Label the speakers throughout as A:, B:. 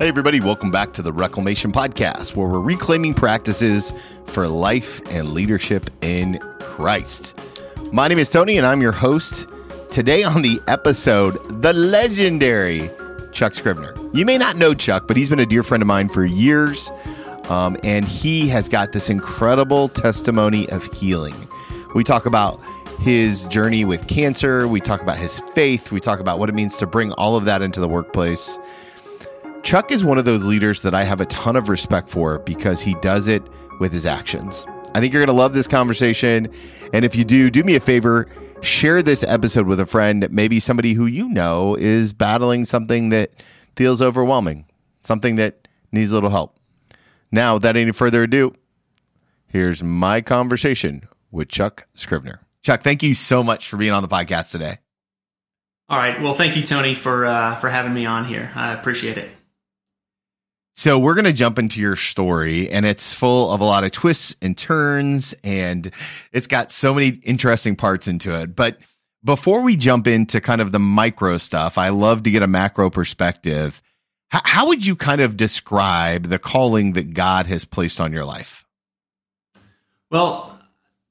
A: Hey, everybody, welcome back to the Reclamation Podcast, where we're reclaiming practices for life and leadership in Christ. My name is Tony, and I'm your host. Today on the episode, the legendary Chuck Scrivner. You may not know Chuck, but he's been a dear friend of mine for years, um, and he has got this incredible testimony of healing. We talk about his journey with cancer, we talk about his faith, we talk about what it means to bring all of that into the workplace. Chuck is one of those leaders that I have a ton of respect for because he does it with his actions. I think you're going to love this conversation. And if you do, do me a favor, share this episode with a friend, maybe somebody who you know is battling something that feels overwhelming, something that needs a little help. Now, without any further ado, here's my conversation with Chuck Scrivner. Chuck, thank you so much for being on the podcast today.
B: All right. Well, thank you, Tony, for uh, for having me on here. I appreciate it.
A: So we're going to jump into your story and it's full of a lot of twists and turns and it's got so many interesting parts into it. But before we jump into kind of the micro stuff, I love to get a macro perspective. H- how would you kind of describe the calling that God has placed on your life?
B: Well,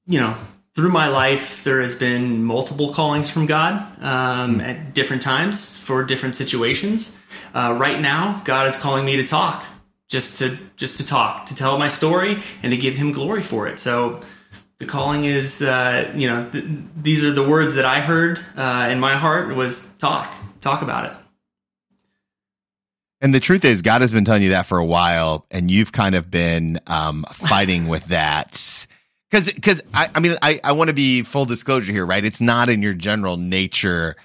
B: you know, through my life, there has been multiple callings from God um, mm. at different times for different situations. Uh, right now, God is calling me to talk, just to just to talk, to tell my story, and to give Him glory for it. So, the calling is, uh, you know, th- these are the words that I heard uh, in my heart was talk, talk about it.
A: And the truth is, God has been telling you that for a while, and you've kind of been um, fighting with that because because I, I mean I, I want to be full disclosure here, right? It's not in your general nature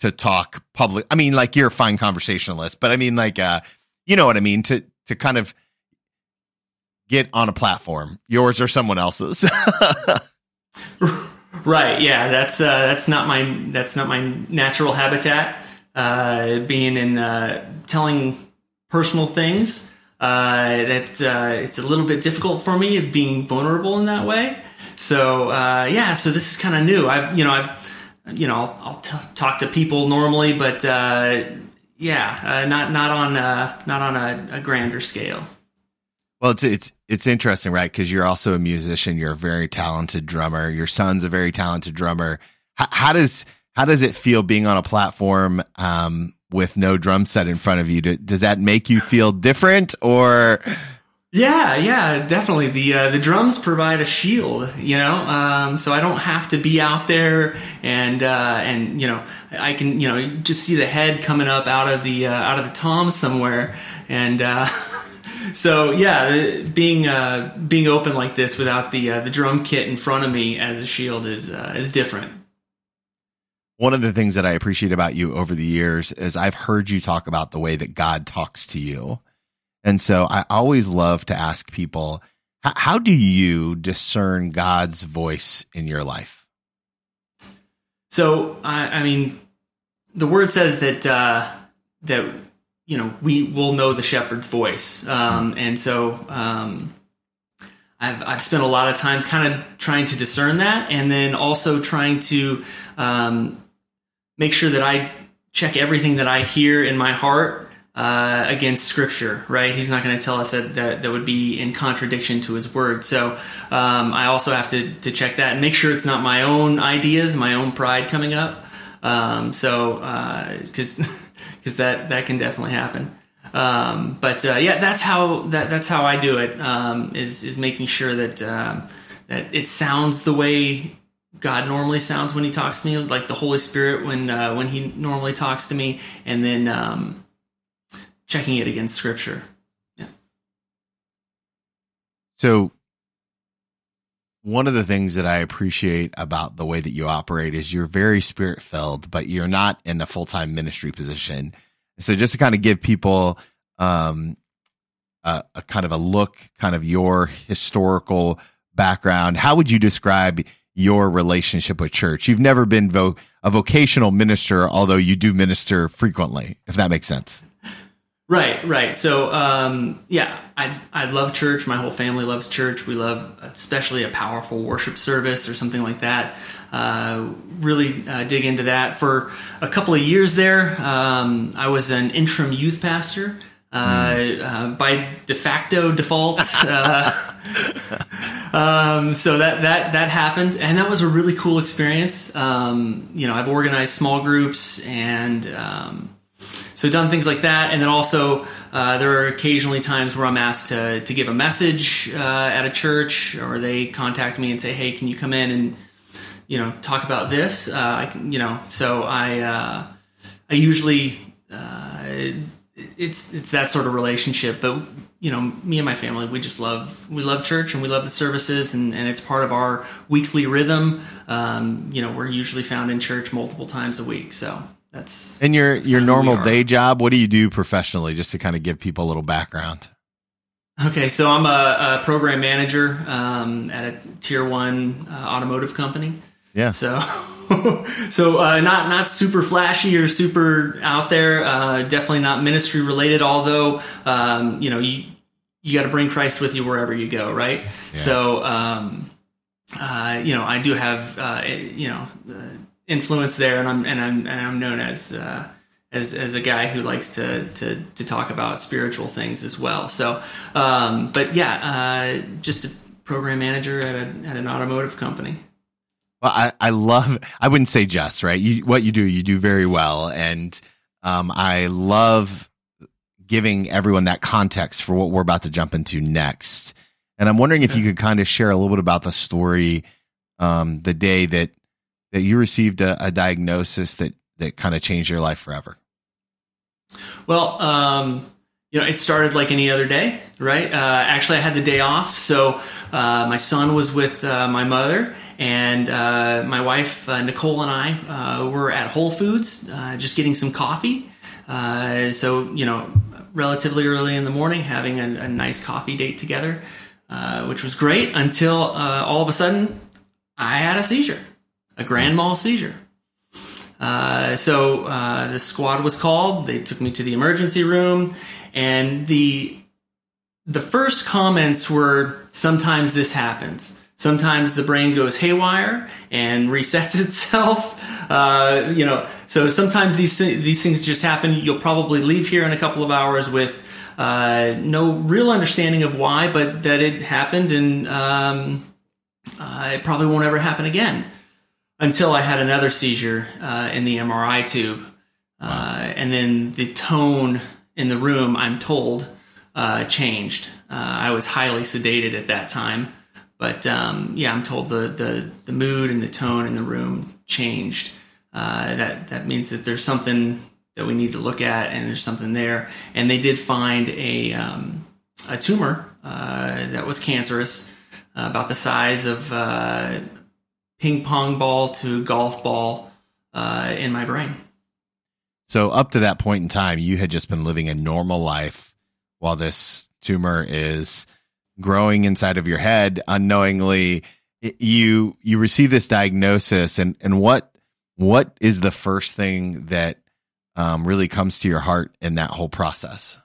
A: to talk public. I mean, like you're a fine conversationalist, but I mean, like uh, you know what I mean to to kind of get on a platform, yours or someone else's.
B: right? Yeah, that's uh, that's not my that's not my natural habitat. Uh, being in uh, telling personal things uh, that uh, it's a little bit difficult for me being vulnerable in that way. So uh, yeah, so this is kind of new. I you know I you know I'll, I'll t- talk to people normally, but uh, yeah, uh, not not on uh, not on a, a grander scale.
A: Well, it's it's it's interesting, right? Because you're also a musician. You're a very talented drummer. Your son's a very talented drummer. How, how does how does it feel being on a platform um, with no drum set in front of you. Does that make you feel different or?
B: Yeah, yeah, definitely. The uh, the drums provide a shield, you know, um, so I don't have to be out there and uh, and you know I can you know just see the head coming up out of the uh, out of the tom somewhere, and uh, so yeah, being uh, being open like this without the uh, the drum kit in front of me as a shield is is different.
A: One of the things that I appreciate about you over the years is I've heard you talk about the way that God talks to you. And so I always love to ask people, how do you discern God's voice in your life?
B: So, I, I mean, the word says that, uh, that, you know, we will know the shepherd's voice. Um, mm-hmm. and so, um, I've, I've spent a lot of time kind of trying to discern that and then also trying to um, make sure that I check everything that I hear in my heart uh, against Scripture. Right? He's not going to tell us that, that that would be in contradiction to His Word. So um, I also have to to check that and make sure it's not my own ideas, my own pride coming up. Um, so because uh, because that that can definitely happen. Um, but uh, yeah, that's how that that's how I do it. Um, is is making sure that um, that it sounds the way God normally sounds when He talks to me, like the Holy Spirit when uh, when He normally talks to me, and then um, checking it against Scripture. Yeah.
A: So, one of the things that I appreciate about the way that you operate is you're very spirit filled, but you're not in a full time ministry position. So, just to kind of give people um, a, a kind of a look, kind of your historical background, how would you describe your relationship with church. You've never been vo- a vocational minister, although you do minister frequently, if that makes sense.
B: Right, right. So, um, yeah, I I love church. My whole family loves church. We love, especially a powerful worship service or something like that. Uh, really uh, dig into that. For a couple of years there, um, I was an interim youth pastor. Uh, uh, by de facto default. Uh, um, so that that that happened, and that was a really cool experience. Um, you know, I've organized small groups and. Um, so done things like that, and then also uh, there are occasionally times where I'm asked to to give a message uh, at a church, or they contact me and say, "Hey, can you come in and you know talk about this?" Uh, I can, you know, so I uh, I usually uh, it's it's that sort of relationship, but you know, me and my family, we just love we love church and we love the services, and, and it's part of our weekly rhythm. Um, you know, we're usually found in church multiple times a week, so that's
A: and your
B: that's
A: your
B: kinda who we
A: normal day job. What do you do professionally, just to kind of give people a little background?
B: Okay, so I'm a, a program manager um, at a tier one uh, automotive company.
A: Yeah.
B: So, so uh, not not super flashy or super out there. Uh, definitely not ministry related. Although, um, you know, you you got to bring Christ with you wherever you go, right? So, um, uh, you know, I do have uh, you know uh, influence there, and I'm and I'm and I'm known as. Uh, as, as a guy who likes to, to, to talk about spiritual things as well. So, um, but yeah, uh, just a program manager at, a, at an automotive company.
A: Well, I, I love, I wouldn't say just, right? You, what you do, you do very well. And um, I love giving everyone that context for what we're about to jump into next. And I'm wondering if you could kind of share a little bit about the story, um, the day that, that you received a, a diagnosis that, that kind of changed your life forever.
B: Well, um, you know, it started like any other day, right? Uh, actually, I had the day off, so uh, my son was with uh, my mother, and uh, my wife uh, Nicole and I uh, were at Whole Foods just getting some coffee. So you know, relatively early in the morning, having a, a nice coffee date together, which was great. Until all of a sudden, I had a seizure, a grand mal seizure. Uh, so uh, the squad was called. They took me to the emergency room, and the the first comments were sometimes this happens. Sometimes the brain goes haywire and resets itself. Uh, you know, so sometimes these th- these things just happen. You'll probably leave here in a couple of hours with uh, no real understanding of why, but that it happened, and um, uh, it probably won't ever happen again until I had another seizure uh, in the MRI tube. Uh, and then the tone in the room, I'm told, uh, changed. Uh, I was highly sedated at that time. But um, yeah, I'm told the, the, the mood and the tone in the room changed. Uh, that, that means that there's something that we need to look at and there's something there. And they did find a, um, a tumor uh, that was cancerous, uh, about the size of uh, ping pong ball to golf ball uh, in my brain.
A: So up to that point in time, you had just been living a normal life while this tumor is growing inside of your head unknowingly. You you receive this diagnosis, and and what what is the first thing that um, really comes to your heart in that whole process?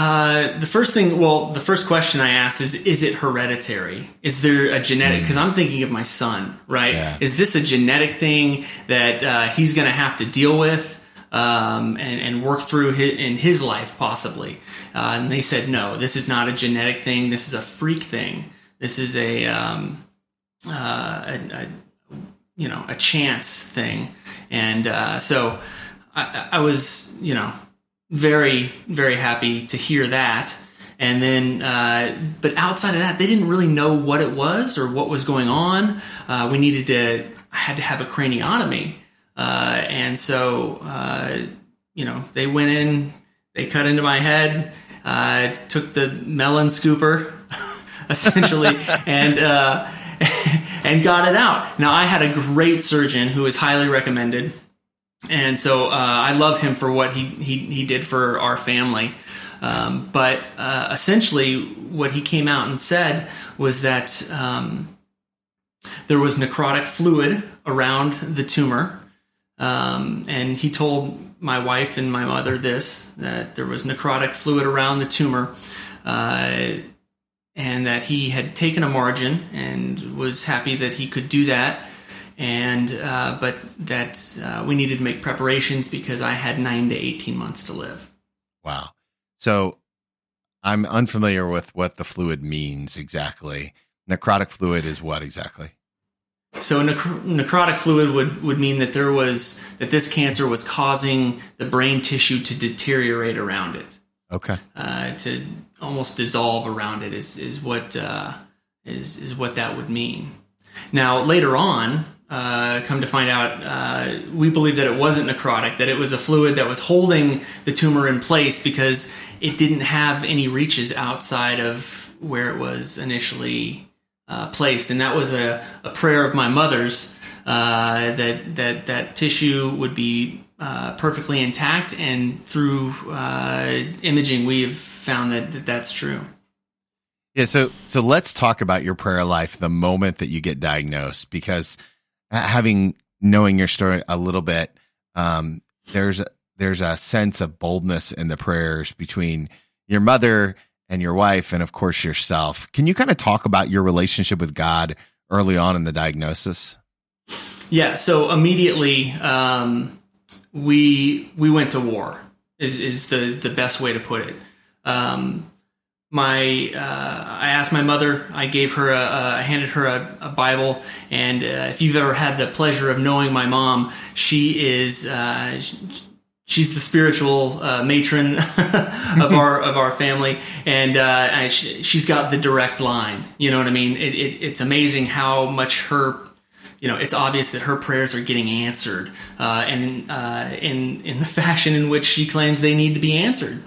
B: Uh, the first thing, well, the first question I asked is, is it hereditary? Is there a genetic, because I'm thinking of my son, right?
A: Yeah.
B: Is this a genetic thing that uh, he's going to have to deal with um, and, and work through his, in his life, possibly? Uh, and they said, no, this is not a genetic thing. This is a freak thing. This is a, um, uh, a, a you know a chance thing and uh, so I, I was you know very very happy to hear that. And then uh, but outside of that they didn't really know what it was or what was going on. Uh, we needed to i had to have a craniotomy. Uh, and so uh, you know they went in they cut into my head uh, took the melon scooper essentially and uh, and got it out. Now I had a great surgeon who was highly recommended, and so uh, I love him for what he he, he did for our family. Um, but uh, essentially, what he came out and said was that um, there was necrotic fluid around the tumor, um, and he told my wife and my mother this that there was necrotic fluid around the tumor. Uh, and that he had taken a margin and was happy that he could do that. And uh, but that uh, we needed to make preparations because I had nine to eighteen months to live.
A: Wow. So I'm unfamiliar with what the fluid means exactly. Necrotic fluid is what exactly?
B: So necro- necrotic fluid would, would mean that there was that this cancer was causing the brain tissue to deteriorate around it.
A: Okay.
B: Uh, to almost dissolve around it is is what uh, is is what that would mean. Now later on, uh, come to find out, uh, we believe that it wasn't necrotic, that it was a fluid that was holding the tumor in place because it didn't have any reaches outside of where it was initially uh, placed, and that was a, a prayer of my mother's uh, that that that tissue would be uh, perfectly intact, and through uh, imaging, we have found that, that that's true.
A: Yeah, so so let's talk about your prayer life the moment that you get diagnosed, because having knowing your story a little bit, um, there's there's a sense of boldness in the prayers between your mother and your wife, and of course yourself. Can you kind of talk about your relationship with God early on in the diagnosis?
B: Yeah. So immediately, um, we we went to war. Is is the the best way to put it. Um, my uh, I asked my mother. I gave her a, I handed her a, a Bible, and uh, if you've ever had the pleasure of knowing my mom, she is. Uh, she's the spiritual uh, matron of our of our family, and uh, she, has got the direct line. You know what I mean? It, it, it's amazing how much her, you know, it's obvious that her prayers are getting answered, uh, and uh, in in the fashion in which she claims they need to be answered.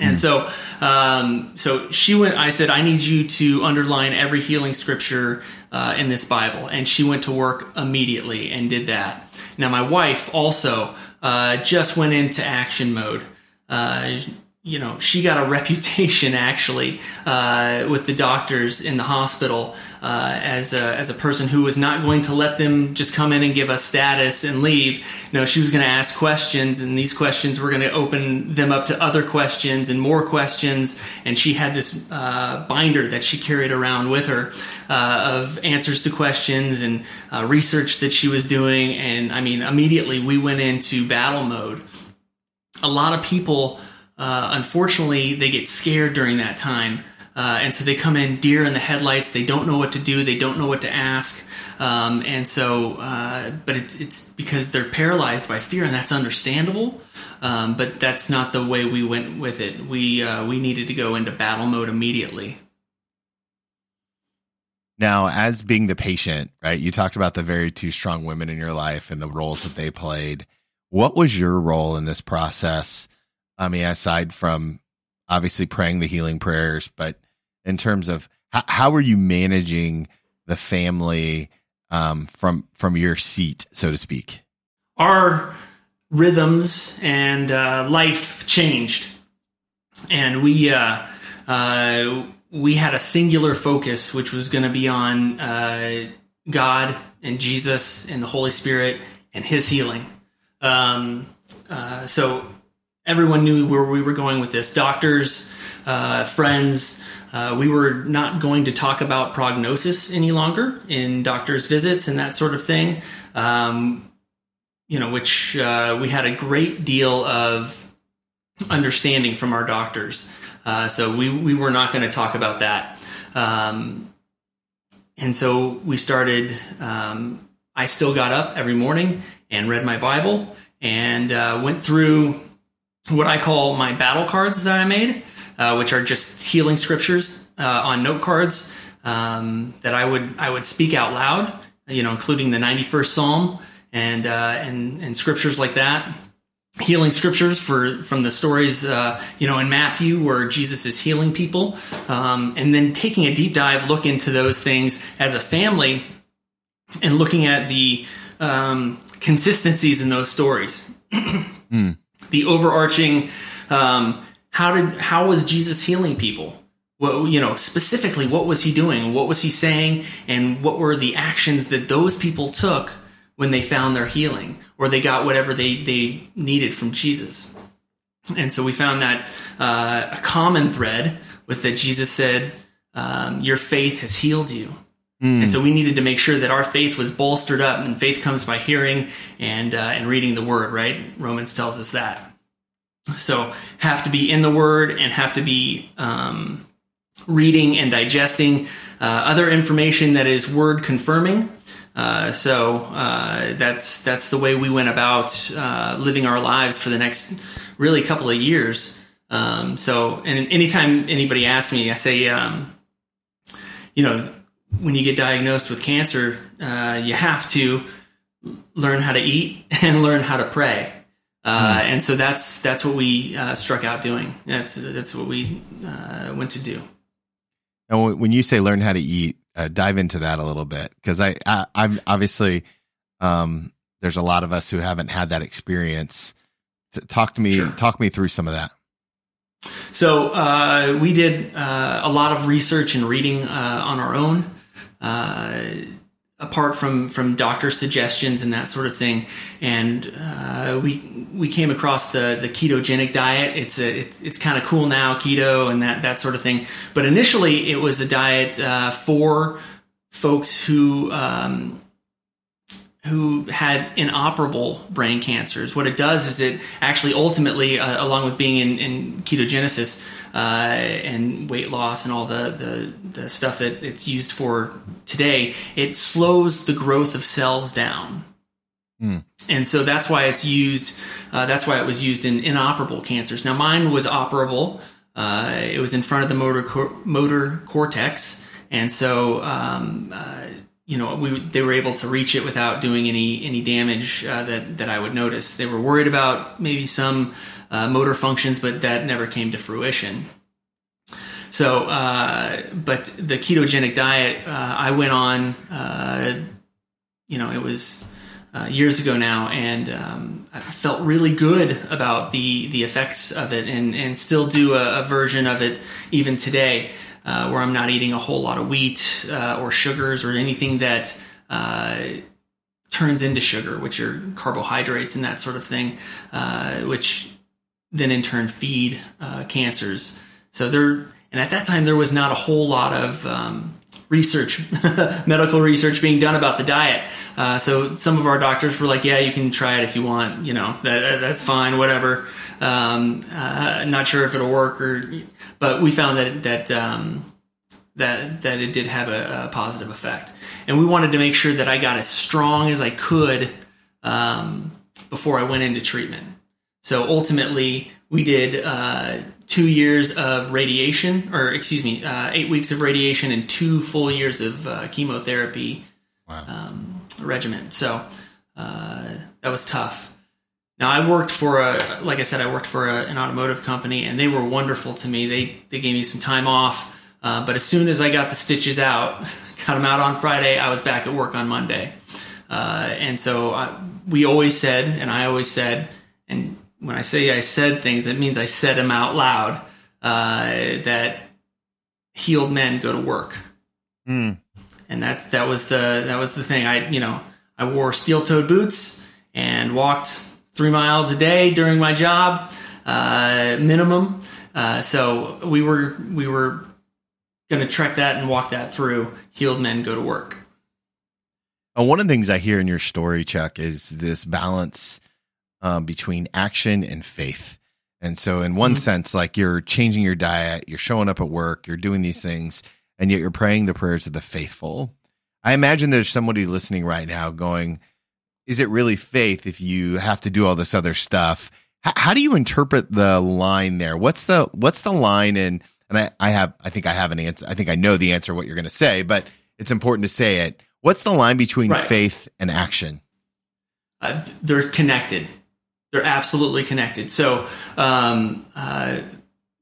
B: And so, um, so she went. I said, I need you to underline every healing scripture uh, in this Bible, and she went to work immediately and did that. Now, my wife also uh, just went into action mode. Uh, you know, she got a reputation actually uh, with the doctors in the hospital uh, as a, as a person who was not going to let them just come in and give us status and leave. No, she was going to ask questions, and these questions were going to open them up to other questions and more questions. And she had this uh, binder that she carried around with her uh, of answers to questions and uh, research that she was doing. And I mean, immediately we went into battle mode. A lot of people uh, unfortunately, they get scared during that time. Uh, and so they come in deer in the headlights. They don't know what to do. They don't know what to ask. Um, and so, uh, but it, it's because they're paralyzed by fear, and that's understandable. Um, but that's not the way we went with it. We uh, we needed to go into battle mode immediately.
A: Now, as being the patient, right? You talked about the very two strong women in your life and the roles that they played. What was your role in this process? I mean, aside from obviously praying the healing prayers, but in terms of how, how are you managing the family um, from from your seat, so to speak?
B: Our rhythms and uh, life changed, and we uh, uh, we had a singular focus, which was going to be on uh, God and Jesus and the Holy Spirit and His healing. Um, uh, so everyone knew where we were going with this. Doctors, uh, friends, uh, we were not going to talk about prognosis any longer in doctors' visits and that sort of thing. Um, you know, which uh, we had a great deal of understanding from our doctors. Uh, so we, we were not going to talk about that. Um, and so we started, um, I still got up every morning and read my Bible and uh, went through what I call my battle cards that I made, uh, which are just healing scriptures uh, on note cards um, that I would I would speak out loud, you know, including the 91st Psalm and uh, and and scriptures like that. Healing scriptures for from the stories, uh, you know, in Matthew where Jesus is healing people, um, and then taking a deep dive look into those things as a family, and looking at the um, consistencies in those stories. mm the overarching um, how did how was Jesus healing people? What you know specifically, what was he doing? What was he saying? And what were the actions that those people took when they found their healing or they got whatever they they needed from Jesus? And so we found that uh, a common thread was that Jesus said, um, "Your faith has healed you." Mm. And so we needed to make sure that our faith was bolstered up, and faith comes by hearing and uh, and reading the Word. Right? Romans tells us that. So have to be in the Word and have to be um, reading and digesting uh, other information that is Word confirming. Uh, so uh, that's that's the way we went about uh, living our lives for the next really couple of years. Um, so, and anytime anybody asks me, I say, um, you know, when you get diagnosed with cancer, uh, you have to learn how to eat and learn how to pray. Uh, mm. And so that's that's what we uh, struck out doing. That's that's what we uh, went to do.
A: And when you say learn how to eat, uh, dive into that a little bit because I, I am obviously um, there's a lot of us who haven't had that experience. Talk to me, sure. talk me through some of that.
B: So uh, we did uh, a lot of research and reading uh, on our own, uh, apart from from doctor suggestions and that sort of thing. And uh, we we came across the the ketogenic diet. It's a it's, it's kind of cool now, keto and that that sort of thing. But initially, it was a diet uh, for folks who um, who had inoperable brain cancers. What it does is it actually ultimately, uh, along with being in, in ketogenesis uh, and weight loss and all the, the, the, stuff that it's used for today, it slows the growth of cells down. Mm. And so that's why it's used, uh, that's why it was used in inoperable cancers. Now, mine was operable. Uh, it was in front of the motor, cor- motor cortex. And so, um, uh, you know, we they were able to reach it without doing any any damage uh, that that I would notice. They were worried about maybe some uh, motor functions, but that never came to fruition. So, uh, but the ketogenic diet uh, I went on, uh, you know, it was uh, years ago now, and um, I felt really good about the the effects of it, and and still do a, a version of it even today uh, where I'm not eating a whole lot of wheat uh, or sugars or anything that uh, turns into sugar, which are carbohydrates and that sort of thing, uh, which then in turn feed uh, cancers. So there, and at that time there was not a whole lot of um, research, medical research being done about the diet. Uh, so some of our doctors were like, "Yeah, you can try it if you want. You know, that, that's fine, whatever." Um, uh, not sure if it'll work, or but we found that that um, that that it did have a, a, positive effect, and we wanted to make sure that I got as strong as I could um, before I went into treatment. So ultimately, we did uh, two years of radiation, or excuse me, uh, eight weeks of radiation and two full years of uh, chemotherapy wow. um, regimen. So uh, that was tough. Now I worked for a, like I said, I worked for a, an automotive company, and they were wonderful to me. They they gave me some time off, uh, but as soon as I got the stitches out, got them out on Friday, I was back at work on Monday. Uh, and so I, we always said, and I always said, and when I say I said things, it means I said them out loud. Uh, that healed men go to work, mm. and that that was the that was the thing. I you know I wore steel toed boots and walked three miles a day during my job, uh, minimum. Uh, so we were we were going to trek that and walk that through. Healed men go to work.
A: Well, one of the things I hear in your story, Chuck, is this balance um, between action and faith. And so, in one mm-hmm. sense, like you're changing your diet, you're showing up at work, you're doing these things, and yet you're praying the prayers of the faithful. I imagine there's somebody listening right now going, is it really faith if you have to do all this other stuff? H- how do you interpret the line there? What's the what's the line in and I, I have I think I have an answer. I think I know the answer what you're going to say, but it's important to say it. What's the line between right. faith and action?
B: Uh, they're connected. They're absolutely connected. So um, uh,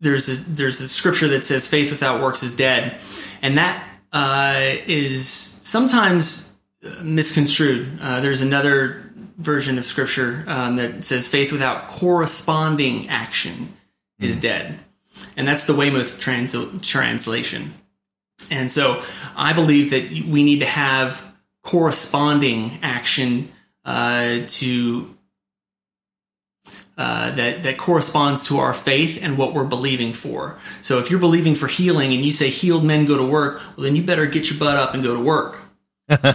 B: there's a, there's a scripture that says faith without works is dead, and that uh, is sometimes misconstrued. Uh, there's another version of scripture um, that says faith without corresponding action is mm. dead. And that's the Weymouth trans- translation. And so I believe that we need to have corresponding action uh, to uh, that that corresponds to our faith and what we're believing for. So if you're believing for healing and you say healed men go to work, well then you better get your butt up and go to work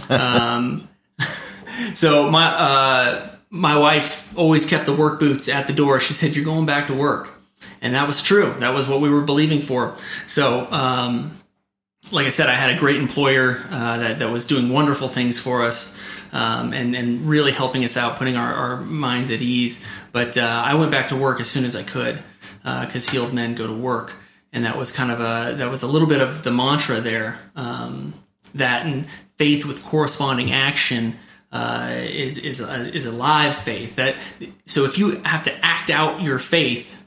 B: um, so my uh, my wife always kept the work boots at the door. She said, "You're going back to work," and that was true. That was what we were believing for. So, um, like I said, I had a great employer uh, that that was doing wonderful things for us. Um, and and really helping us out, putting our, our minds at ease. But uh, I went back to work as soon as I could because uh, healed men go to work, and that was kind of a that was a little bit of the mantra there. Um, that and faith with corresponding action uh, is is a, is a live faith. That so if you have to act out your faith,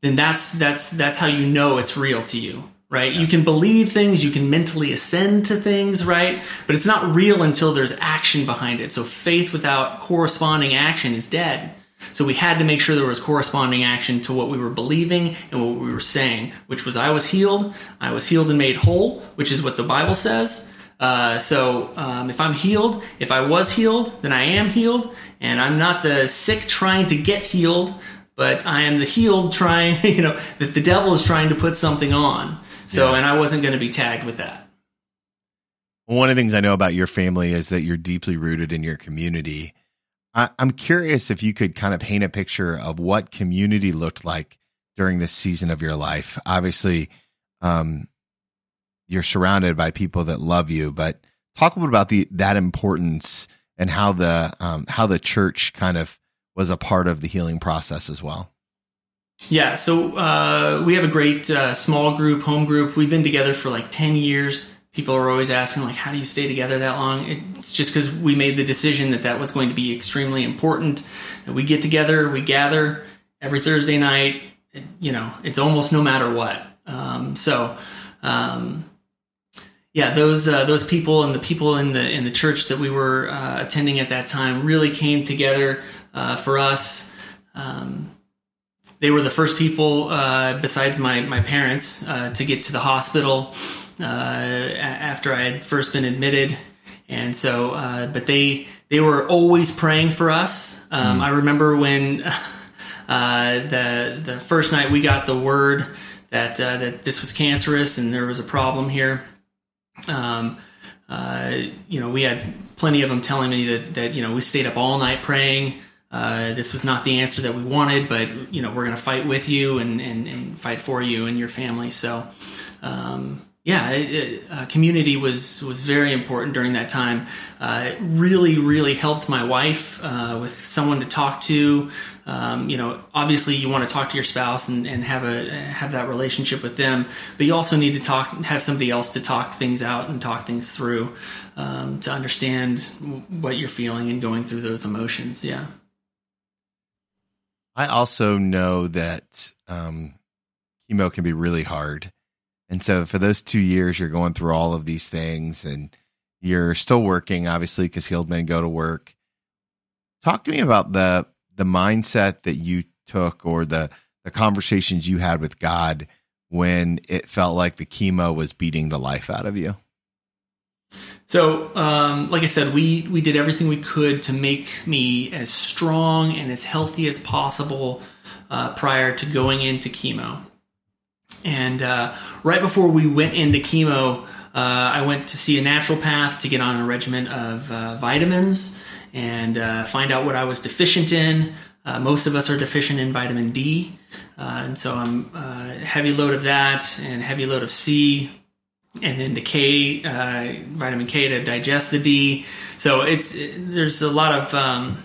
B: then that's that's that's how you know it's real to you right? Yeah. You can believe things, you can mentally ascend to things, right? But it's not real until there's action behind it. So faith without corresponding action is dead. So we had to make sure there was corresponding action to what we were believing and what we were saying, which was I was healed, I was healed and made whole, which is what the Bible says. Uh, so um, if I'm healed, if I was healed, then I am healed, and I'm not the sick trying to get healed, but I am the healed trying, you know, that the devil is trying to put something on. So, yeah. and I wasn't going to be tagged with that.
A: One of the things I know about your family is that you're deeply rooted in your community. I, am curious if you could kind of paint a picture of what community looked like during this season of your life. Obviously, um, you're surrounded by people that love you, but talk a little about the that importance and how the um, how the church kind of was a part of the healing process as well.
B: Yeah, so uh, we have a great uh, small group, home group. We've been together for like 10 years. People are always asking, like, how do you stay together that long? It's just because we made the decision that that was going to be extremely important. That We get together, we gather every Thursday night. You know, it's almost no matter what. Um, so, um, yeah, those uh, those people and the people in the in the church that we were uh, attending at that time really came together uh, for us. Um, they were the first people, uh, besides my my parents, uh, to get to the hospital uh, after I had first been admitted, and so, uh, but they they were always praying for us. Um, mm. I remember when uh, the the first night we got the word that uh, that this was cancerous and there was a problem here. Um, you know, we had plenty of them telling me that, that you know we stayed up all night praying. Uh, this was not the answer that we wanted, but you know we're going to fight with you and, and, and, fight for you and your family. So, um, yeah, it, it, uh, community was was very important during that time. Uh, it really, really helped my wife uh, with someone to talk to. Um, you know, obviously you want to talk to your spouse and, and have a have that relationship with them, but you also need to talk have somebody else to talk things out and talk things through um, to understand what you're feeling and going through those emotions. Yeah.
A: I also know that um, chemo can be really hard. And so for those two years, you're going through all of these things and you're still working, obviously, because healed men go to work. Talk to me about the the mindset that you took or the the conversations you had with God when it felt like the chemo was beating the life out of you.
B: So, um, like I said, we we did everything we could to make me as strong and as healthy as possible uh, prior to going into chemo. And uh, right before we went into chemo, uh, I went to see a naturopath to get on a regimen of uh, vitamins and uh, find out what I was deficient in. Uh, most of us are deficient in vitamin D, and so I'm heavy load of that and heavy load of C, and then the K, uh, vitamin K to digest the D. So it's there's a lot of um,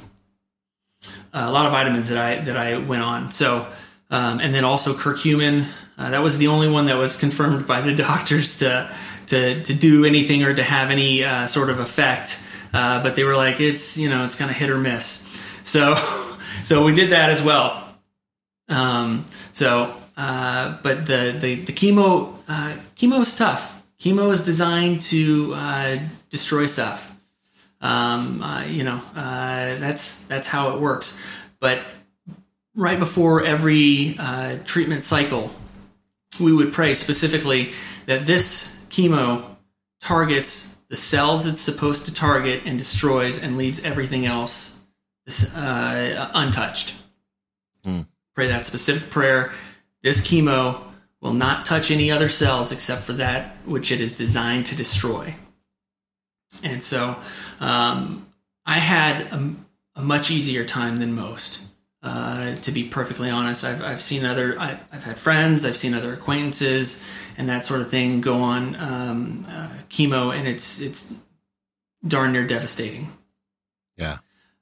B: a lot of vitamins that I that I went on. So um, and then also curcumin. Uh, that was the only one that was confirmed by the doctors to to to do anything or to have any uh, sort of effect. Uh, but they were like, it's you know, it's kind of hit or miss. So so we did that as well. Um, so uh, but the the the chemo uh, chemo is tough chemo is designed to uh, destroy stuff. Um, you know, that's that's how it works. But right before every treatment cycle, we would pray specifically that this chemo targets the cells it's supposed to target and destroys and leaves everything else uh, untouched. Mm. Pray that specific prayer. This chemo will not touch any other cells except for that which it is designed to destroy. And so um, I had a, a much easier time than most. Uh, to be perfectly honest, I've, I've seen other, I, have had friends, I've seen other acquaintances, and that sort of thing go on um, uh, chemo, and it's it's darn near devastating.
A: Yeah.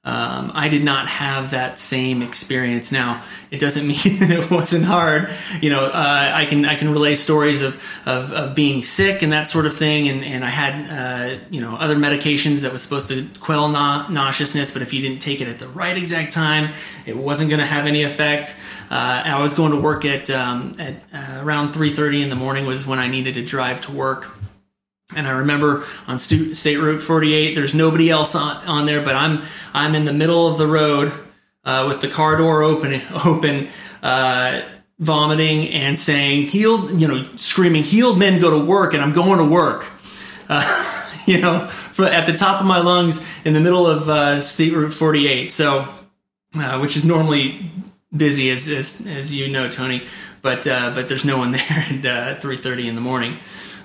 B: Um, I did not have that same experience. Now, it doesn't mean that it wasn't hard. You know, uh, I can I can relay stories of, of, of being sick and that sort of thing. And, and I had uh, you know other medications that was supposed to quell na- nauseousness, but if you didn't take it at the right exact time, it wasn't going to have any effect. Uh, I was going to work at um, at uh, around three thirty in the morning was when I needed to drive to work and I remember on State Route 48, there's nobody else on, on there, but I'm I'm in the middle of the road uh, with the car door open, open, uh, vomiting and saying "healed," you know, screaming "healed men go to work," and I'm going to work. Uh, you know, at the top of my lungs in the middle of uh, State Route 48. So, uh, which is normally busy, as as, as you know, Tony. But uh, but there's no one there at 3:30 in the morning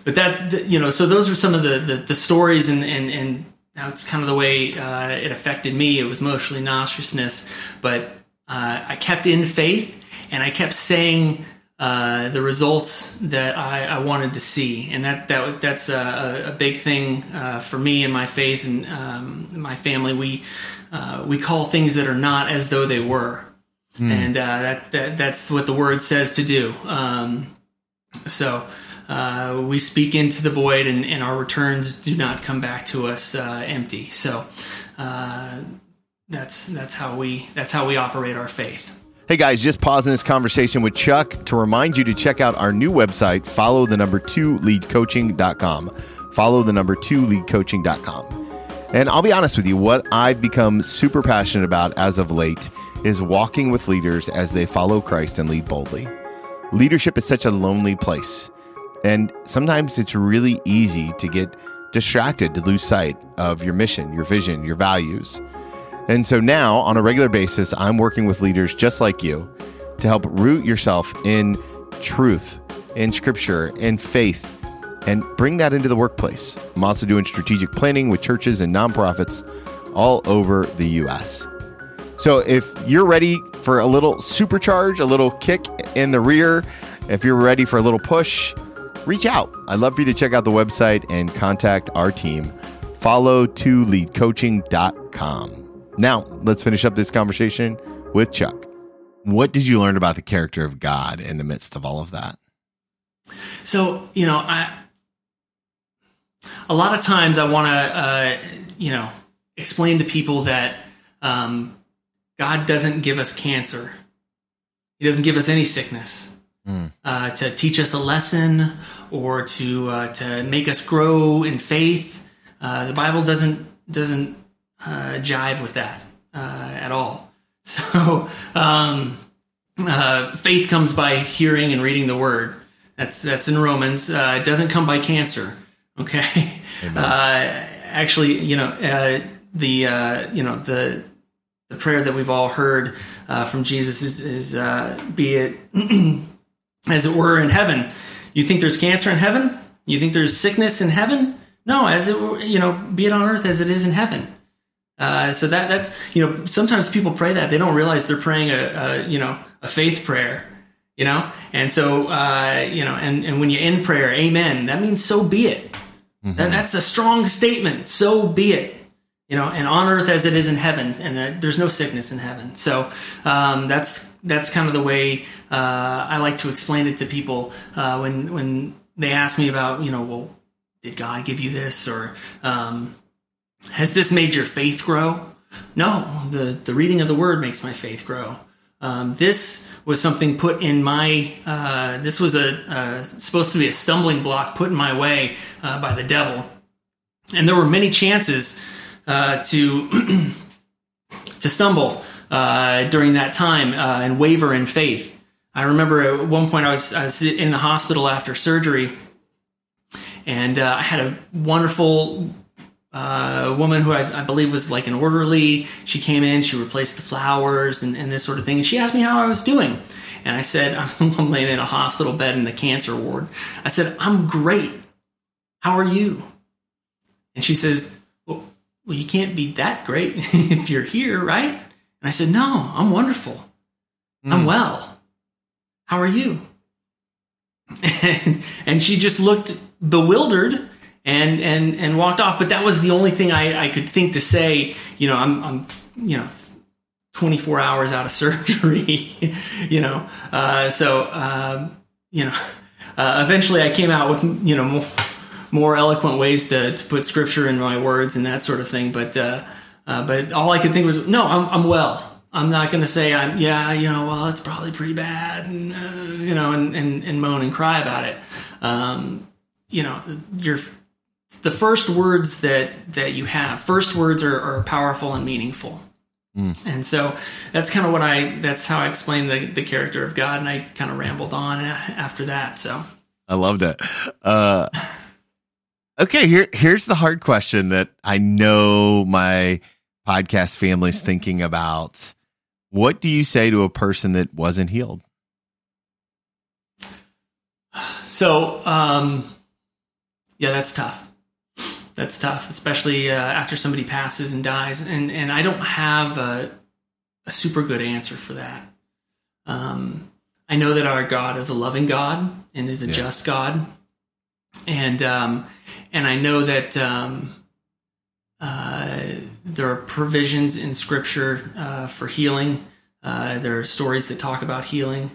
B: but that you know, so those are some of the the, the stories and and and that's kind of the way uh, it affected me. It was mostly nauseousness, but uh, I kept in faith and I kept saying uh, the results that I, I, wanted to see, and that that that's a, a big thing uh, for me and my faith and um, my family. We uh, we call things that are not as though they were, mm. and uh, that, that that's what the word says to do. Um, so uh, we speak into the void and, and, our returns do not come back to us uh, empty. So uh, that's that's how we that's how we operate our faith.
A: Hey guys, just pausing this conversation with Chuck to remind you to check out our new website, follow the number two lead leadcoaching.com. Follow the number two lead leadcoaching.com. And I'll be honest with you, what I've become super passionate about as of late is walking with leaders as they follow Christ and lead boldly. Leadership is such a lonely place. And sometimes it's really easy to get distracted, to lose sight of your mission, your vision, your values. And so now, on a regular basis, I'm working with leaders just like you to help root yourself in truth, in scripture, in faith, and bring that into the workplace. I'm also doing strategic planning with churches and nonprofits all over the US. So if you're ready for a little supercharge, a little kick in the rear, if you're ready for a little push, reach out. I'd love for you to check out the website and contact our team. Follow to leadcoaching.com. Now, let's finish up this conversation with Chuck. What did you learn about the character of God in the midst of all of that?
B: So, you know, I a lot of times I want to, uh, you know, explain to people that um, God doesn't give us cancer. He doesn't give us any sickness mm. uh, to teach us a lesson or to uh, to make us grow in faith. Uh, the Bible doesn't doesn't uh, jive with that uh, at all. So um, uh, faith comes by hearing and reading the Word. That's that's in Romans. it doesn't come by cancer. Okay. actually, you know the you know the the prayer that we've all heard uh, from Jesus is, is uh, be it as it were in heaven. You think there's cancer in heaven? You think there's sickness in heaven? No, as it you know, be it on earth as it is in heaven. Uh, so that that's you know sometimes people pray that they don't realize they're praying a, a you know a faith prayer you know and so uh, you know and, and when you end prayer amen that means so be it mm-hmm. that, that's a strong statement so be it you know and on earth as it is in heaven and there's no sickness in heaven so um, that's that's kind of the way uh, I like to explain it to people uh, when when they ask me about you know well did God give you this or um, has this made your faith grow? No, the the reading of the Word makes my faith grow. Um, this was something put in my. Uh, this was a supposed to be a stumbling block put in my way uh, by the devil, and there were many chances uh, to to stumble uh, during that time uh, and waver in faith. I remember at one point I was, I was in the hospital after surgery, and uh, I had a wonderful uh, woman who I, I, believe was like an orderly. She came in, she replaced the flowers and, and, this sort of thing, and she asked me how I was doing. And I said, I'm laying in a hospital bed in the cancer ward. I said, I'm great. How are you? And she says, well, well, you can't be that great if you're here, right? And I said, no, I'm wonderful. I'm
A: Mm.
B: well. How are you? And, and she just looked bewildered and, and, and walked off. But that was the only thing I, I could think to say, you know, I'm, I'm, you know, 24 hours out of surgery, you know? Uh, so, um, you know, uh, eventually I came out with, you know, more, more eloquent ways to, to put scripture in my words and that sort of thing. But, uh, uh, but all I could think was, no, I'm, I'm well. I'm not going to say I'm, yeah, you know, well, it's probably pretty bad, and uh, you know, and, and and moan and cry about it. Um, you know, your the first words that that you have, first words are, are powerful and meaningful. And so that's kind of what I, that's how I explained the, the character of God. And I kind of rambled on after that. So,
A: I loved it. Uh, okay, here here's the hard question that I know my podcast families thinking about. What do you say to a person that wasn't healed?
B: so, um, yeah, that's tough. That's tough, especially uh, after somebody passes and dies. And, and I don't have a, a super good answer for that. Um, I know that our God is a loving God and is a
A: Yeah.
B: just God. And, um, and I know that, um, uh, there are provisions in scripture, uh, for healing. Uh, there are stories that talk about healing.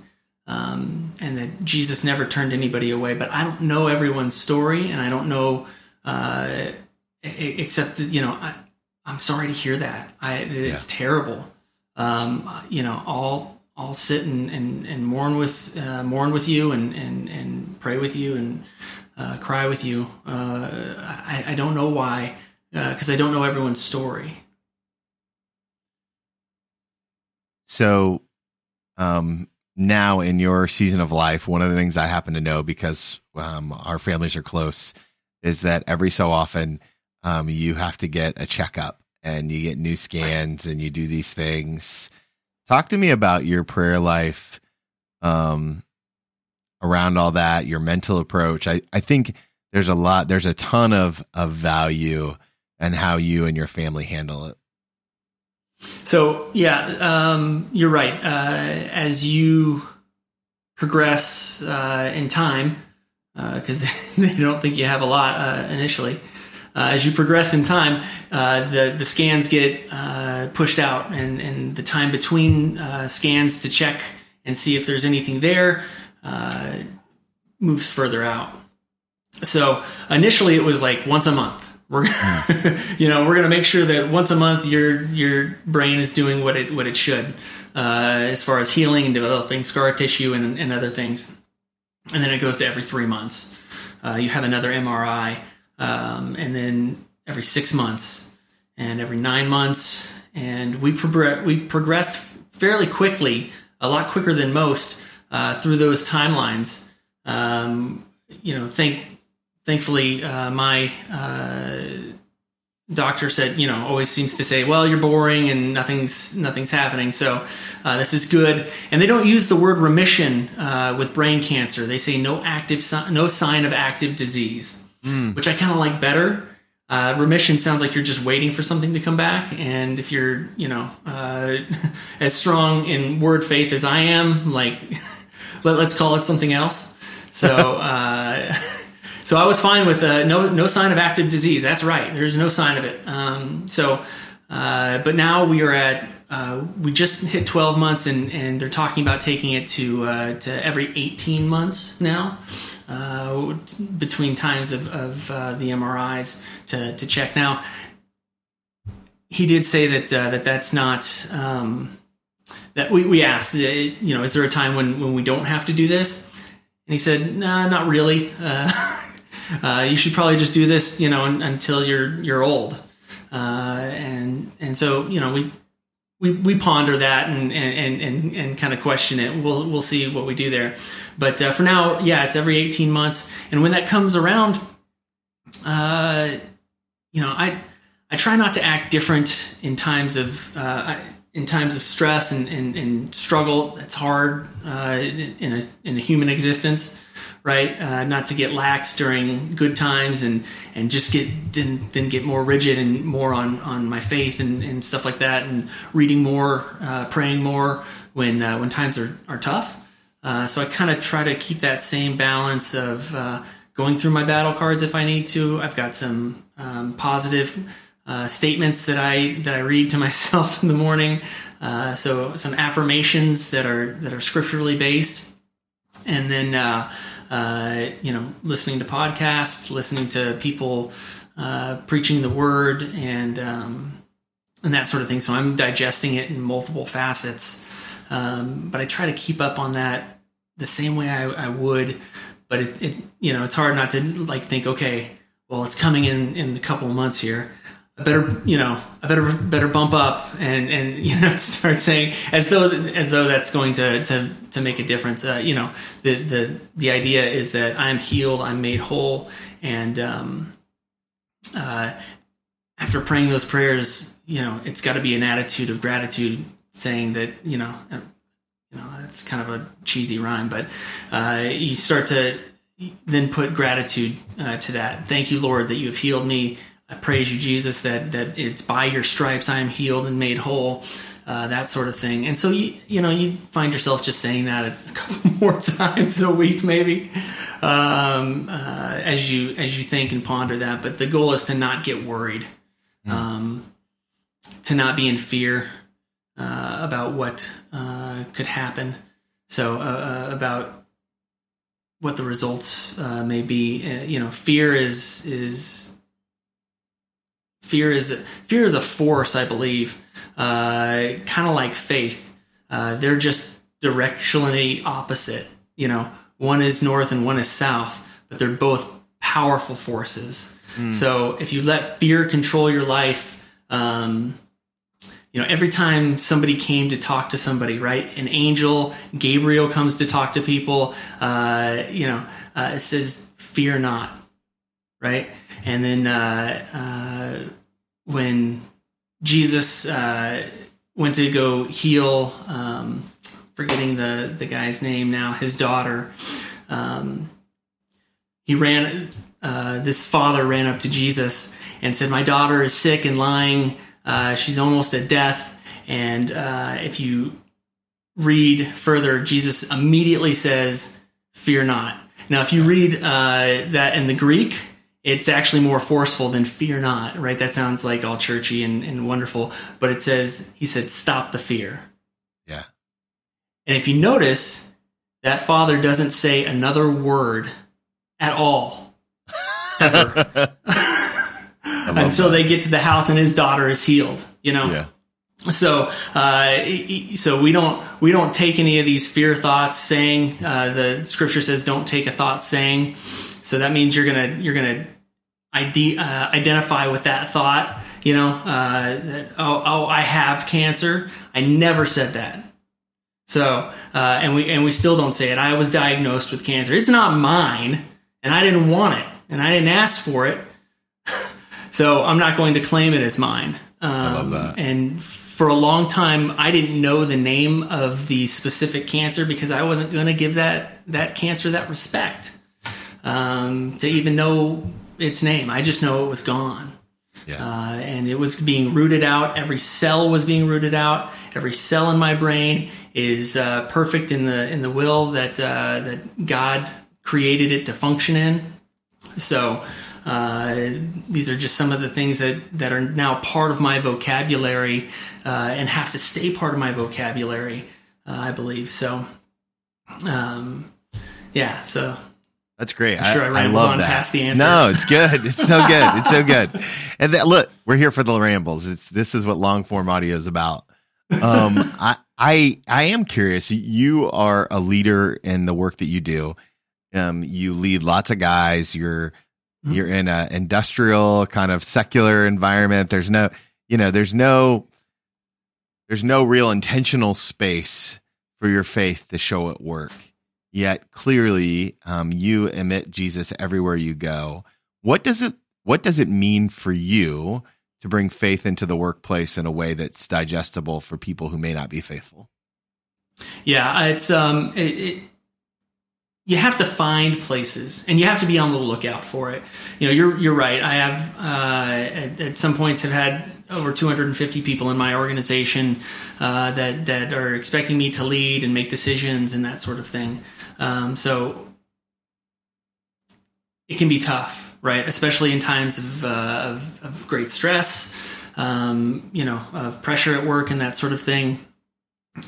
B: Um, and that Jesus never turned anybody away, but I don't know everyone's story and I don't know, uh, except that, you know, I, I'm sorry to hear that. I, it's terrible. Um, you know, I'll, I'll sit and, and, and mourn with, uh, mourn with you and, and, and pray with you and, uh, cry with you. Uh, I, I don't know why, uh, cause I don't know everyone's story.
A: So, um, now in your season of life, one of the things I happen to know because um, our families are close is that every so often um, you have to get a checkup and you get new scans and you do these things. Talk to me about your prayer life um, around all that, your mental approach. I, I think there's a lot, there's a ton of, of value and how you and your family handle it.
B: So yeah, um, you're right. Uh, as you progress uh, in time, because they don't think you have a lot uh, initially. Uh, as you progress in time, uh, the the scans get uh, pushed out, and and the time between uh, scans to check and see if there's anything there uh, moves further out. So initially, it was like once a month. We're you know we're gonna make sure that once a month your your brain is doing what it what it should uh, as far as healing and developing scar tissue and, and other things. And then it goes to every three months. Uh, you have another MRI, um, and then every six months, and every nine months. And we progr- we progressed fairly quickly, a lot quicker than most, uh, through those timelines. Um, you know, thank thankfully, uh, my uh, doctor said, you know, always seems to say, well, you're boring and nothing's nothing's happening. So uh, this is good. And they don't use the word remission uh, with brain cancer. They say no active, si- no sign of active disease, which I kind of like better. Uh, remission sounds like you're just waiting for something to come back, and if you're, you know, uh, as strong in word faith as I am, like, let, let's call it something else. So, uh, so I was fine with uh, no no sign of active disease. That's right. There's no sign of it. Um, so, uh, but now we are at uh, we just hit 12 months, and, and they're talking about taking it to uh, to every 18 months now. Uh, between times of, of uh, the MRIs to, to check. Now, he did say that that that's not um, that we, we asked, you know, is there a time when, when we don't have to do this? And he said, nah, not really. uh, you should probably just do this, you know, un- until you're you're old. Uh, and and so you know we we, we ponder that and and, and, and kind of question it. We'll we'll see what we do there. But uh, for now, yeah, it's every eighteen months. And when that comes around, uh, you know, I I try not to act different in times of uh, in times of stress and, and, and struggle. It's hard uh, in a in a human existence, right? Uh, not to get lax during good times and and just get then then get more rigid and more on on my faith and, and stuff like that, and reading more, uh, praying more when uh, when times are are tough. Uh, so I kind of try to keep that same balance of going through my battle cards if I need to. I've got some um, positive uh, statements that I that I read to myself in the morning. Uh, so some affirmations that are that are scripturally based, and then uh, uh you know listening to podcasts, listening to people uh, preaching the word, and um, and that sort of thing. So I'm digesting it in multiple facets, um, but I try to keep up on that the same way I, I would. But it, it, you know, it's hard not to like think, okay, well, it's coming in in a couple of months here. I better, you know, I better better bump up and and you know start saying as though as though that's going to to to make a difference. Uh, you know, the the the idea is that I'm healed, I'm made whole, and um, uh, after praying those prayers, you know, it's got to be an attitude of gratitude, saying that you know, uh, you know, that's kind of a cheesy rhyme, but uh, you start to then put gratitude uh, to that. Thank you, Lord, that you have healed me. I praise you, Jesus, that that it's by your stripes I am healed and made whole. Uh, that sort of thing. And so you you know you find yourself just saying that a couple more times a week, maybe, um, uh, as you as you think and ponder that. But the goal is to not get worried, mm. um, to not be in fear uh, about what uh, could happen. So uh, uh, about what the results may be. you know, fear is is fear is fear is a force, I believe, uh, kind of like faith. Uh, they're just directionally opposite. You know, one is north and one is south, but they're both powerful forces. Mm. So if you let fear control your life, um, you know, every time somebody came to talk to somebody, right? An angel, Gabriel comes to talk to people. Uh, you know, uh, it says, "Fear not," right? And then uh, uh, when Jesus uh, went to go heal, um, forgetting the the guy's name now, his daughter. Um, he ran. Uh, this father ran up to Jesus and said, "My daughter is sick and lying. Uh, she's almost at death. And uh, if you read further, Jesus immediately says, "Fear not." Now, if you read uh, that in the Greek, it's actually more forceful than fear not, right? That sounds like all churchy and, and wonderful, but it says, he said, stop the fear.
A: Yeah.
B: And if you notice, that father doesn't say another word at all, ever, until that. they get to the house and his daughter is healed, you know?
A: Yeah.
B: So, uh, so we don't we don't take any of these fear thoughts saying uh, the scripture says don't take a thought saying. So that means you're gonna you're gonna ide- uh, identify with that thought. You know, uh, that, oh, oh, I have cancer. I never said that. So, uh, and we and we still don't say it. I was diagnosed with cancer. It's not mine, and I didn't want it, and I didn't ask for it. so I'm not going to claim it as mine.
A: Um, I love that.
B: And for a long time, I didn't know the name of the specific cancer because I wasn't going to give that that cancer that respect um, to even know its name. I just know it was gone.
A: Yeah.
B: Uh, and it was being rooted out. Every cell was being rooted out. Every cell in my brain is uh, perfect in the in the will that uh, that God created it to function in. So uh, these are just some of the things that that are now part of my vocabulary uh, and have to stay part of my vocabulary. Uh, I believe so. Um, yeah. So
A: that's great.
B: I'm sure I, I, I love that. Past the answer.
A: No, it's good. It's so good. It's so good. And that, look, we're here for the rambles. It's this is what long form audio is about. Um, I I I am curious. You are a leader in the work that you do. Um, you lead lots of guys. You're mm-hmm. you're in an industrial kind of secular environment. There's no, you know, there's no there's no real intentional space for your faith to show at work yet clearly um, you emit Jesus everywhere you go. What does it What does it mean for you to bring faith into the workplace in a way that's digestible for people who may not be faithful?
B: Yeah, it's um, it, it, you have to find places, and you have to be on the lookout for it. You know, you're you're right. I have uh, at, at some points have had over 250 people in my organization uh, that that are expecting me to lead and make decisions and that sort of thing. Um, so it can be tough, right? Especially in times of uh, of, of, great stress, um, you know, of pressure at work and that sort of thing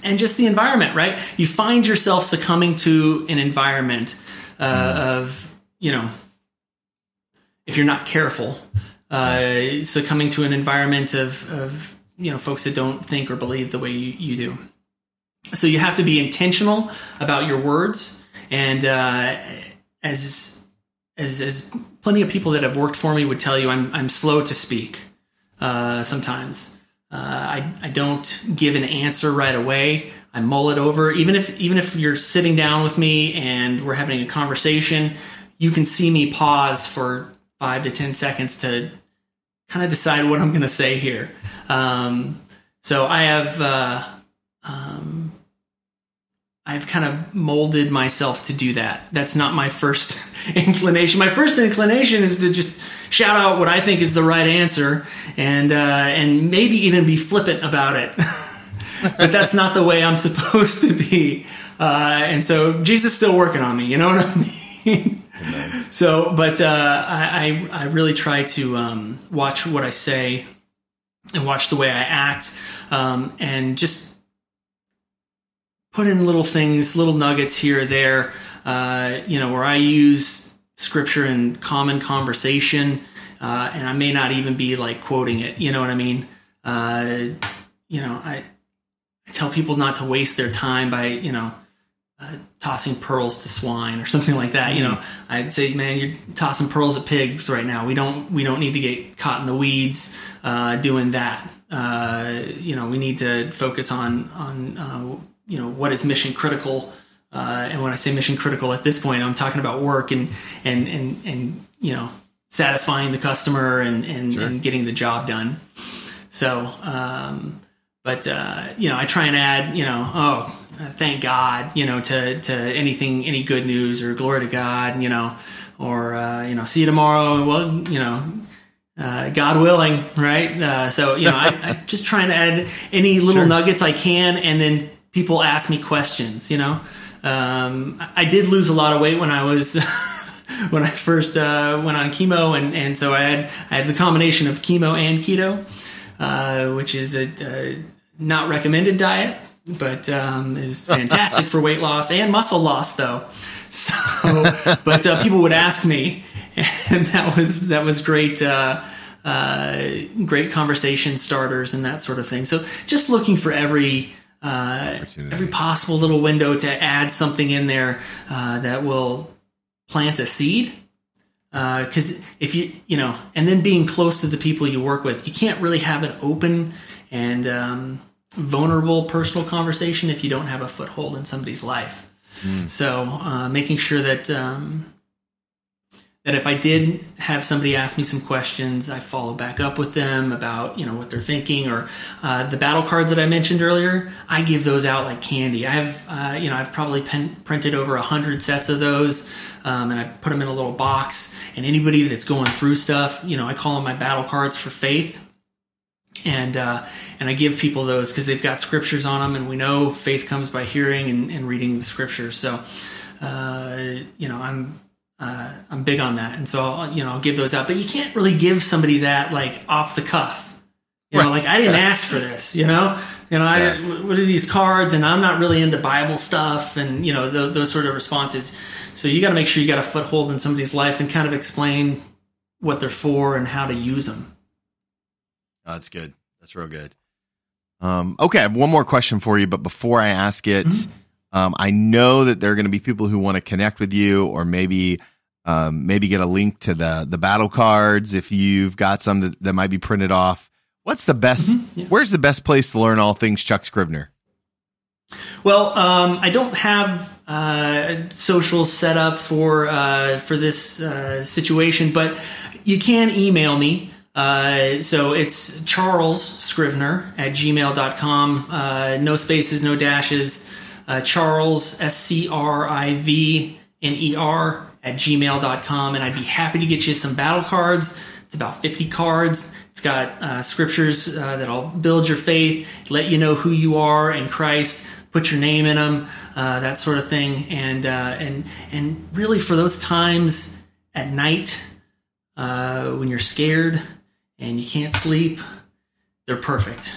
B: and just the environment, right? You find yourself succumbing to an environment uh, mm. of, you know, if you're not careful, uh, succumbing to an environment of, of, you know, folks that don't think or believe the way you, you do. So you have to be intentional about your words, and uh, as as as plenty of people that have worked for me would tell you, I'm I'm slow to speak uh, sometimes. Uh, I, I don't give an answer right away. I mull it over. Even if even if you're sitting down with me and we're having a conversation, you can see me pause for five to ten seconds to kind of decide what I'm going to say here. Um, so I have uh, um, I've kind of molded myself to do that. That's not my first inclination. My first inclination is to just shout out what I think is the right answer and uh, and maybe even be flippant about it. but that's not the way I'm supposed to be. Uh, and so Jesus is still working on me. You know what I mean? so, but uh, I, I really try to um, watch what I say and watch the way I act, um, and just put in little things, little nuggets here or there. Uh, you know, where I use scripture in common conversation, uh, and I may not even be like quoting it. You know what I mean? Uh, you know, I, I tell people not to waste their time by you know. Uh, tossing pearls to swine or something like that. You know, I'd say, man, you're tossing pearls at pigs right now. We don't we don't need to get caught in the weeds uh, doing that. Uh, you know, we need to focus on on uh, you know what is mission critical. Uh, and when I say mission critical at this point, I'm talking about work and and and and you know satisfying the customer and and, sure. and getting the job done. So, um, but uh, you know, I try and add, you know, oh, thank God, you know, to to anything, any good news or glory to God, you know, or uh, you know, see you tomorrow. Well, you know, uh, God willing, right? Uh, so you know, I, I just try and add any little sure. nuggets I can, and then people ask me questions. You know, um, I did lose a lot of weight when I was when I first uh, went on chemo, and, and so I had I had the combination of chemo and keto, uh, which is a, a, not recommended diet, but um, is fantastic for weight loss and muscle loss, though. So, but uh, people would ask me, and that was that was great. Uh, uh, great conversation starters and that sort of thing. So just looking for every uh, every possible little window to add something in there uh, that will plant a seed. Because uh, if you, you know, and then being close to the people you work with, you can't really have an open and um, vulnerable personal conversation if you don't have a foothold in somebody's life. Mm. So uh, making sure that um, that if I did have somebody ask me some questions, I follow back up with them about you know what they're thinking or uh, the battle cards that I mentioned earlier. I give those out like candy. I have uh, you know I've probably pen- printed over a hundred sets of those, um, and I put them in a little box. And anybody that's going through stuff, you know, I call them my battle cards for faith. And uh, and I give people those because they've got scriptures on them, and we know faith comes by hearing and, and reading the scriptures. So, uh, you know, I'm uh, I'm big on that, and so I'll, you know I'll give those out. But you can't really give somebody that like off the cuff. You right. know, like I didn't ask for this. You know, you know, yeah. I, what are these cards? And I'm not really into Bible stuff, and you know the, those sort of responses. So you got to make sure you got a foothold in somebody's life and kind of explain what they're for and how to use them.
A: Oh, that's good. That's real good. Um, okay, I have one more question for you, but before I ask it, mm-hmm. Um, I know that there are going to be people who want to connect with you, or maybe um, maybe get a link to the the battle cards if you've got some that, that might be printed off. What's the best? Mm-hmm, yeah. Where's the best place to learn all things Chuck Scrivner?
B: Well, um, I don't have uh, social set up for uh, for this uh, situation, but you can email me Uh, so it's Charles Scrivner at gmail.com. Uh, no spaces, no dashes. Uh, Charles, S C R I V N E R, at gmail.com. And I'd be happy to get you some battle cards. It's about 50 cards. It's got uh, scriptures uh, that'll build your faith, let you know who you are in Christ, put your name in them, uh, that sort of thing. And, and, and really for those times at night when you're scared, and you can't sleep, they're perfect.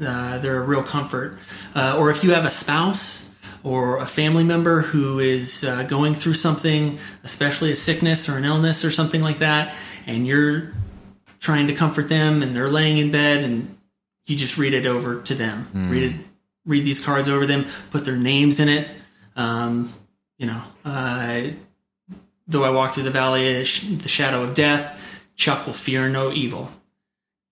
B: Uh, they're a real comfort. Uh, or if you have a spouse or a family member who is uh, going through something, especially a sickness or an illness or something like that, and you're trying to comfort them and they're laying in bed and you just read it over to them. Mm. Read it, read these cards over them, put their names in it. Um, you know, uh, though I walk through the valley of the shadow of death, Chuck will fear no evil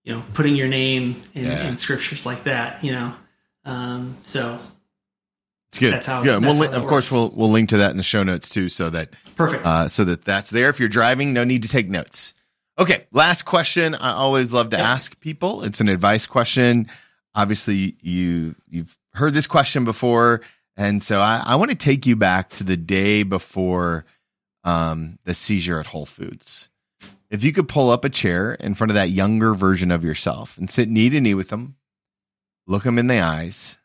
B: you know, putting your name in, yeah. in scriptures like that, you know. Um, so
A: it's good. That's how. Yeah, we'll, of works. course, we'll we'll link to that in the show notes too, so that
B: perfect.
A: Uh, so that that's there. If you're driving, no need to take notes. Okay, last question. I always love to yep. ask people. It's an advice question. Obviously, you you've heard this question before, and so I, I want to take you back to the day before um, the seizure at Whole Foods if you could pull up a chair in front of that younger version of yourself and sit knee to knee with them, look him in the eyes,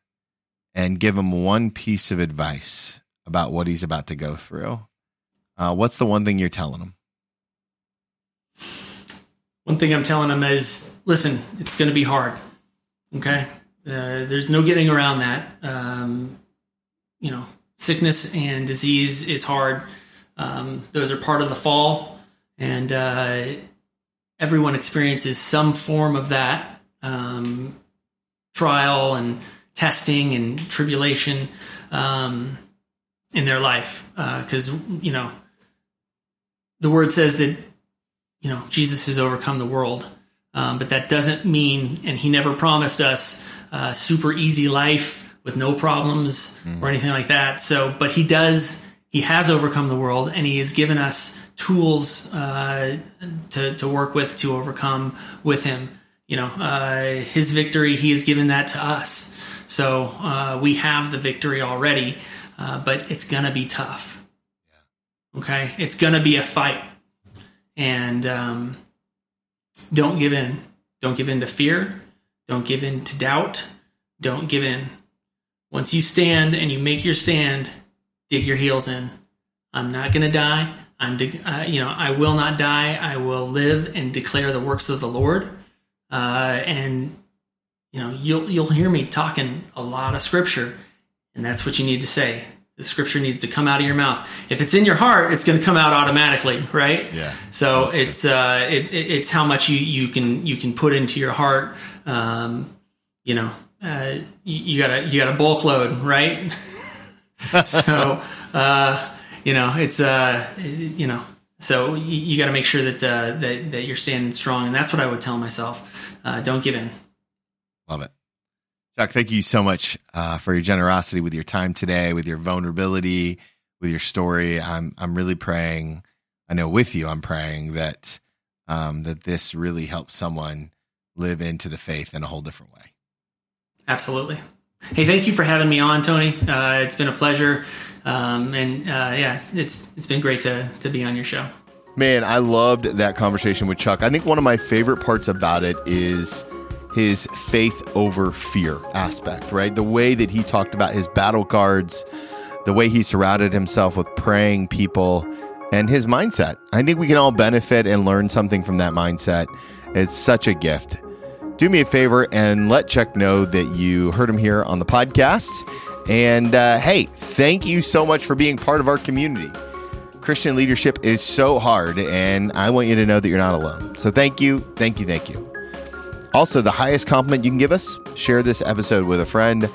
A: and give him one piece of advice about what he's about to go through, uh, what's the one thing you're telling him?
B: One thing I'm telling him is listen, it's going to be hard. Okay. Uh, there's no getting around that. Um, you know, sickness and disease is hard. Um, those are part of the fall and uh, everyone experiences some form of that um, trial and testing and tribulation um, in their life because uh, you know the word says that you know Jesus has overcome the world, um, but that doesn't mean, and He never promised us a super easy life with no problems mm. or anything like that. So, but He does. He has overcome the world, and He has given us tools uh, to, to work with to overcome with him. You know, uh, his victory, he has given that to us. So uh, we have the victory already, uh, but it's going to be tough. Okay? It's going to be a fight. And um, don't give in. Don't give in to fear. Don't give in to doubt. Don't give in. Once you stand and you make your stand, dig your heels in. I'm not going to die. I'm, de- uh, you know, I will not die. I will live and declare the works of the Lord. Uh, and you know, you'll you'll hear me talking a lot of scripture, and that's what you need to say. The scripture needs to come out of your mouth. If it's in your heart, it's going to come out automatically, right?
A: Yeah.
B: So it's uh, it, it's how much you, you can you can put into your heart. Um, you know, uh, you, you got a you got a bulk load, right? so. Uh, you know, it's uh, you know, so you, you got to make sure that uh, that that you're standing strong, and that's what I would tell myself. Uh, don't give in.
A: Love it, Chuck. Thank you so much uh, for your generosity with your time today, with your vulnerability, with your story. I'm I'm really praying. I know with you, I'm praying that um, that this really helps someone live into the faith in a whole different way.
B: Absolutely. Hey, thank you for having me on, Tony. Uh, it's been a pleasure, um, and uh, yeah, it's, it's it's been great to to be on your show.
A: Man, I loved that conversation with Chuck. I think one of my favorite parts about it is his faith over fear aspect, right? The way that he talked about his battle cards, the way he surrounded himself with praying people, and his mindset. I think we can all benefit and learn something from that mindset. It's such a gift do me a favor and let Chuck know that you heard him here on the podcast. And uh, hey, thank you so much for being part of our community. Christian leadership is so hard, and I want you to know that you're not alone. So thank you, thank you, thank you. Also, the highest compliment you can give us share this episode with a friend.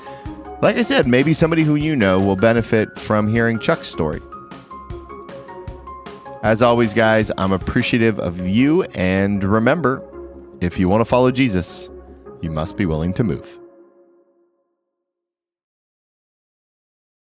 A: Like I said, maybe somebody who you know will benefit from hearing Chuck's story. As always, guys, I'm appreciative of you, and remember, if you want to follow Jesus, you must be willing to move.